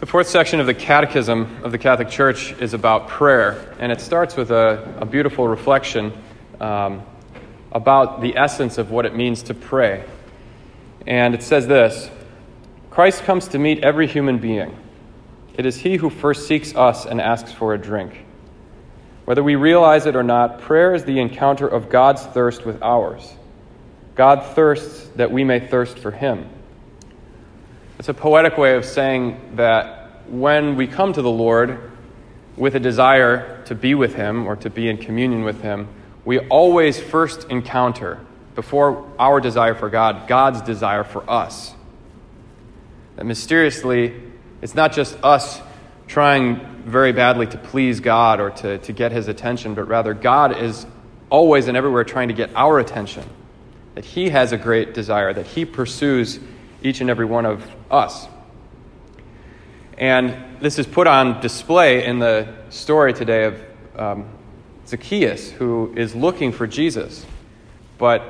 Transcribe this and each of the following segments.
The fourth section of the Catechism of the Catholic Church is about prayer, and it starts with a, a beautiful reflection um, about the essence of what it means to pray. And it says this Christ comes to meet every human being. It is he who first seeks us and asks for a drink. Whether we realize it or not, prayer is the encounter of God's thirst with ours. God thirsts that we may thirst for him. It's a poetic way of saying that when we come to the Lord with a desire to be with Him or to be in communion with Him, we always first encounter, before our desire for God, God's desire for us. That mysteriously, it's not just us trying very badly to please God or to, to get His attention, but rather God is always and everywhere trying to get our attention. That He has a great desire, that He pursues each and every one of us. And this is put on display in the story today of um, Zacchaeus, who is looking for Jesus. But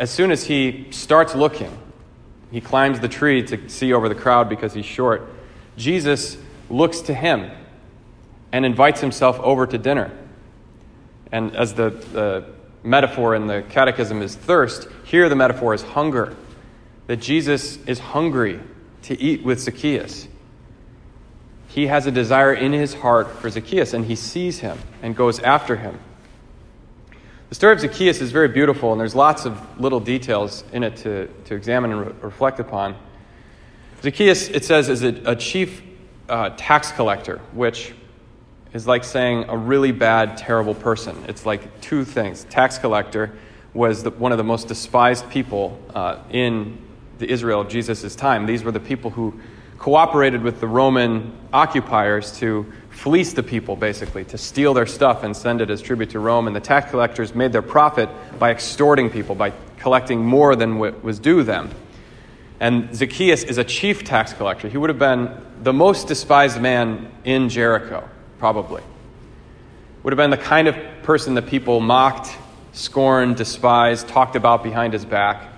as soon as he starts looking, he climbs the tree to see over the crowd because he's short. Jesus looks to him and invites himself over to dinner. And as the, the metaphor in the catechism is thirst, here the metaphor is hunger that Jesus is hungry to eat with Zacchaeus. He has a desire in his heart for Zacchaeus, and he sees him and goes after him. The story of Zacchaeus is very beautiful, and there's lots of little details in it to, to examine and re- reflect upon. Zacchaeus, it says, is a, a chief uh, tax collector, which is like saying a really bad, terrible person. It's like two things. Tax collector was the, one of the most despised people uh, in the Israel of Jesus' time. These were the people who cooperated with the Roman occupiers to fleece the people, basically, to steal their stuff and send it as tribute to Rome. And the tax collectors made their profit by extorting people, by collecting more than what was due them. And Zacchaeus is a chief tax collector. He would have been the most despised man in Jericho, probably. Would have been the kind of person that people mocked, scorned, despised, talked about behind his back.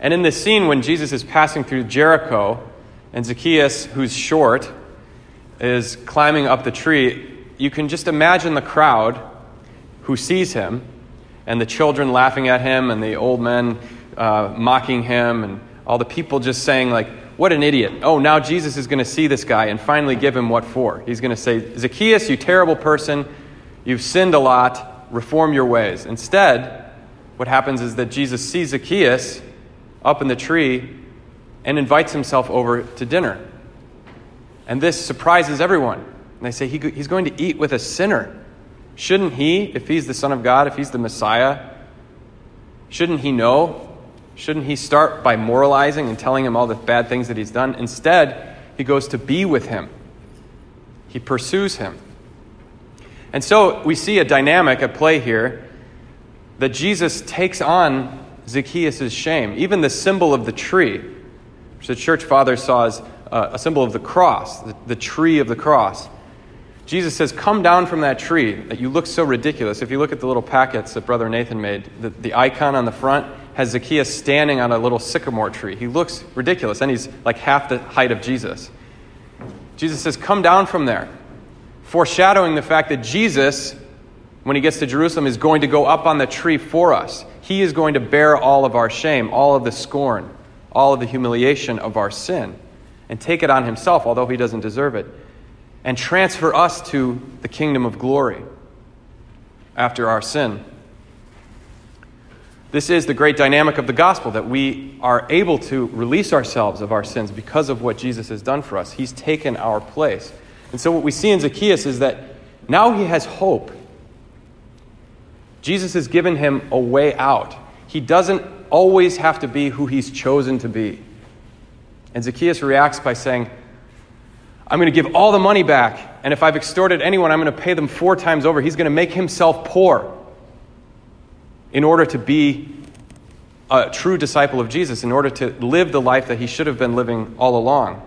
And in this scene, when Jesus is passing through Jericho, and Zacchaeus, who's short, is climbing up the tree, you can just imagine the crowd who sees him, and the children laughing at him, and the old men uh, mocking him, and all the people just saying, like, what an idiot. Oh, now Jesus is going to see this guy and finally give him what for. He's going to say, Zacchaeus, you terrible person, you've sinned a lot, reform your ways. Instead, what happens is that Jesus sees Zacchaeus up in the tree and invites himself over to dinner. And this surprises everyone. And they say, he, He's going to eat with a sinner. Shouldn't he, if he's the Son of God, if he's the Messiah, shouldn't he know? Shouldn't he start by moralizing and telling him all the bad things that he's done? Instead, he goes to be with him, he pursues him. And so we see a dynamic at play here that Jesus takes on Zacchaeus' shame. Even the symbol of the tree, which the church father saw as uh, a symbol of the cross, the, the tree of the cross. Jesus says, Come down from that tree that you look so ridiculous. If you look at the little packets that Brother Nathan made, the, the icon on the front has Zacchaeus standing on a little sycamore tree. He looks ridiculous, and he's like half the height of Jesus. Jesus says, Come down from there, foreshadowing the fact that Jesus, when he gets to Jerusalem, is going to go up on the tree for us. He is going to bear all of our shame, all of the scorn, all of the humiliation of our sin, and take it on himself, although he doesn't deserve it, and transfer us to the kingdom of glory after our sin. This is the great dynamic of the gospel that we are able to release ourselves of our sins because of what Jesus has done for us. He's taken our place. And so, what we see in Zacchaeus is that now he has hope Jesus has given him a way out. He doesn't always have to be who he's chosen to be. And Zacchaeus reacts by saying, I'm going to give all the money back, and if I've extorted anyone, I'm going to pay them four times over. He's going to make himself poor in order to be a true disciple of Jesus, in order to live the life that he should have been living all along.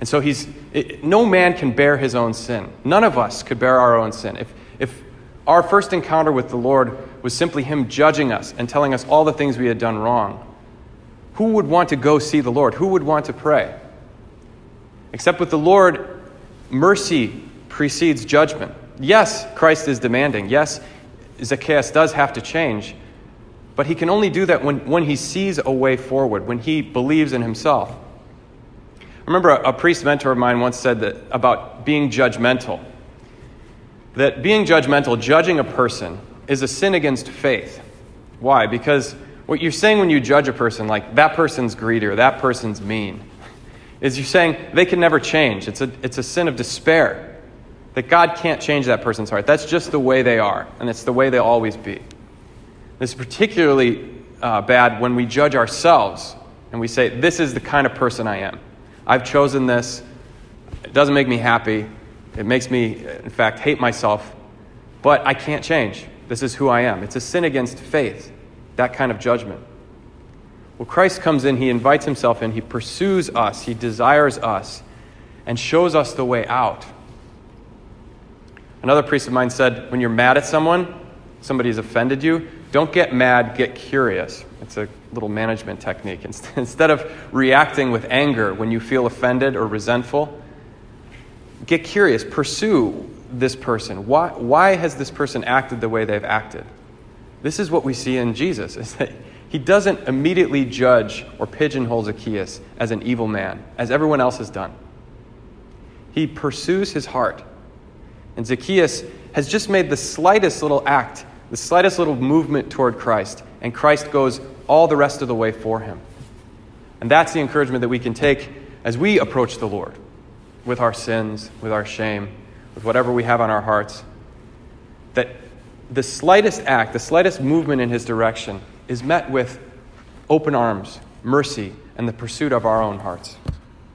And so he's, it, no man can bear his own sin. None of us could bear our own sin. If, if our first encounter with the Lord was simply Him judging us and telling us all the things we had done wrong. Who would want to go see the Lord? Who would want to pray? Except with the Lord, mercy precedes judgment. Yes, Christ is demanding. Yes, Zacchaeus does have to change. But he can only do that when, when he sees a way forward, when he believes in himself. I remember a, a priest mentor of mine once said that about being judgmental. That being judgmental, judging a person, is a sin against faith. Why? Because what you're saying when you judge a person, like that person's greedy or that person's mean, is you're saying they can never change. It's a, it's a sin of despair. That God can't change that person's heart. That's just the way they are, and it's the way they'll always be. This is particularly uh, bad when we judge ourselves and we say, This is the kind of person I am. I've chosen this. It doesn't make me happy. It makes me, in fact, hate myself. But I can't change. This is who I am. It's a sin against faith, that kind of judgment. Well, Christ comes in, he invites himself in, he pursues us, he desires us, and shows us the way out. Another priest of mine said, when you're mad at someone, somebody's offended you, don't get mad, get curious. It's a little management technique. Instead of reacting with anger when you feel offended or resentful, get curious, pursue this person. Why, why has this person acted the way they've acted? This is what we see in Jesus, is that he doesn't immediately judge or pigeonhole Zacchaeus as an evil man, as everyone else has done. He pursues his heart. And Zacchaeus has just made the slightest little act, the slightest little movement toward Christ, and Christ goes all the rest of the way for him. And that's the encouragement that we can take as we approach the Lord with our sins, with our shame, with whatever we have on our hearts. That the slightest act, the slightest movement in his direction is met with open arms, mercy, and the pursuit of our own hearts.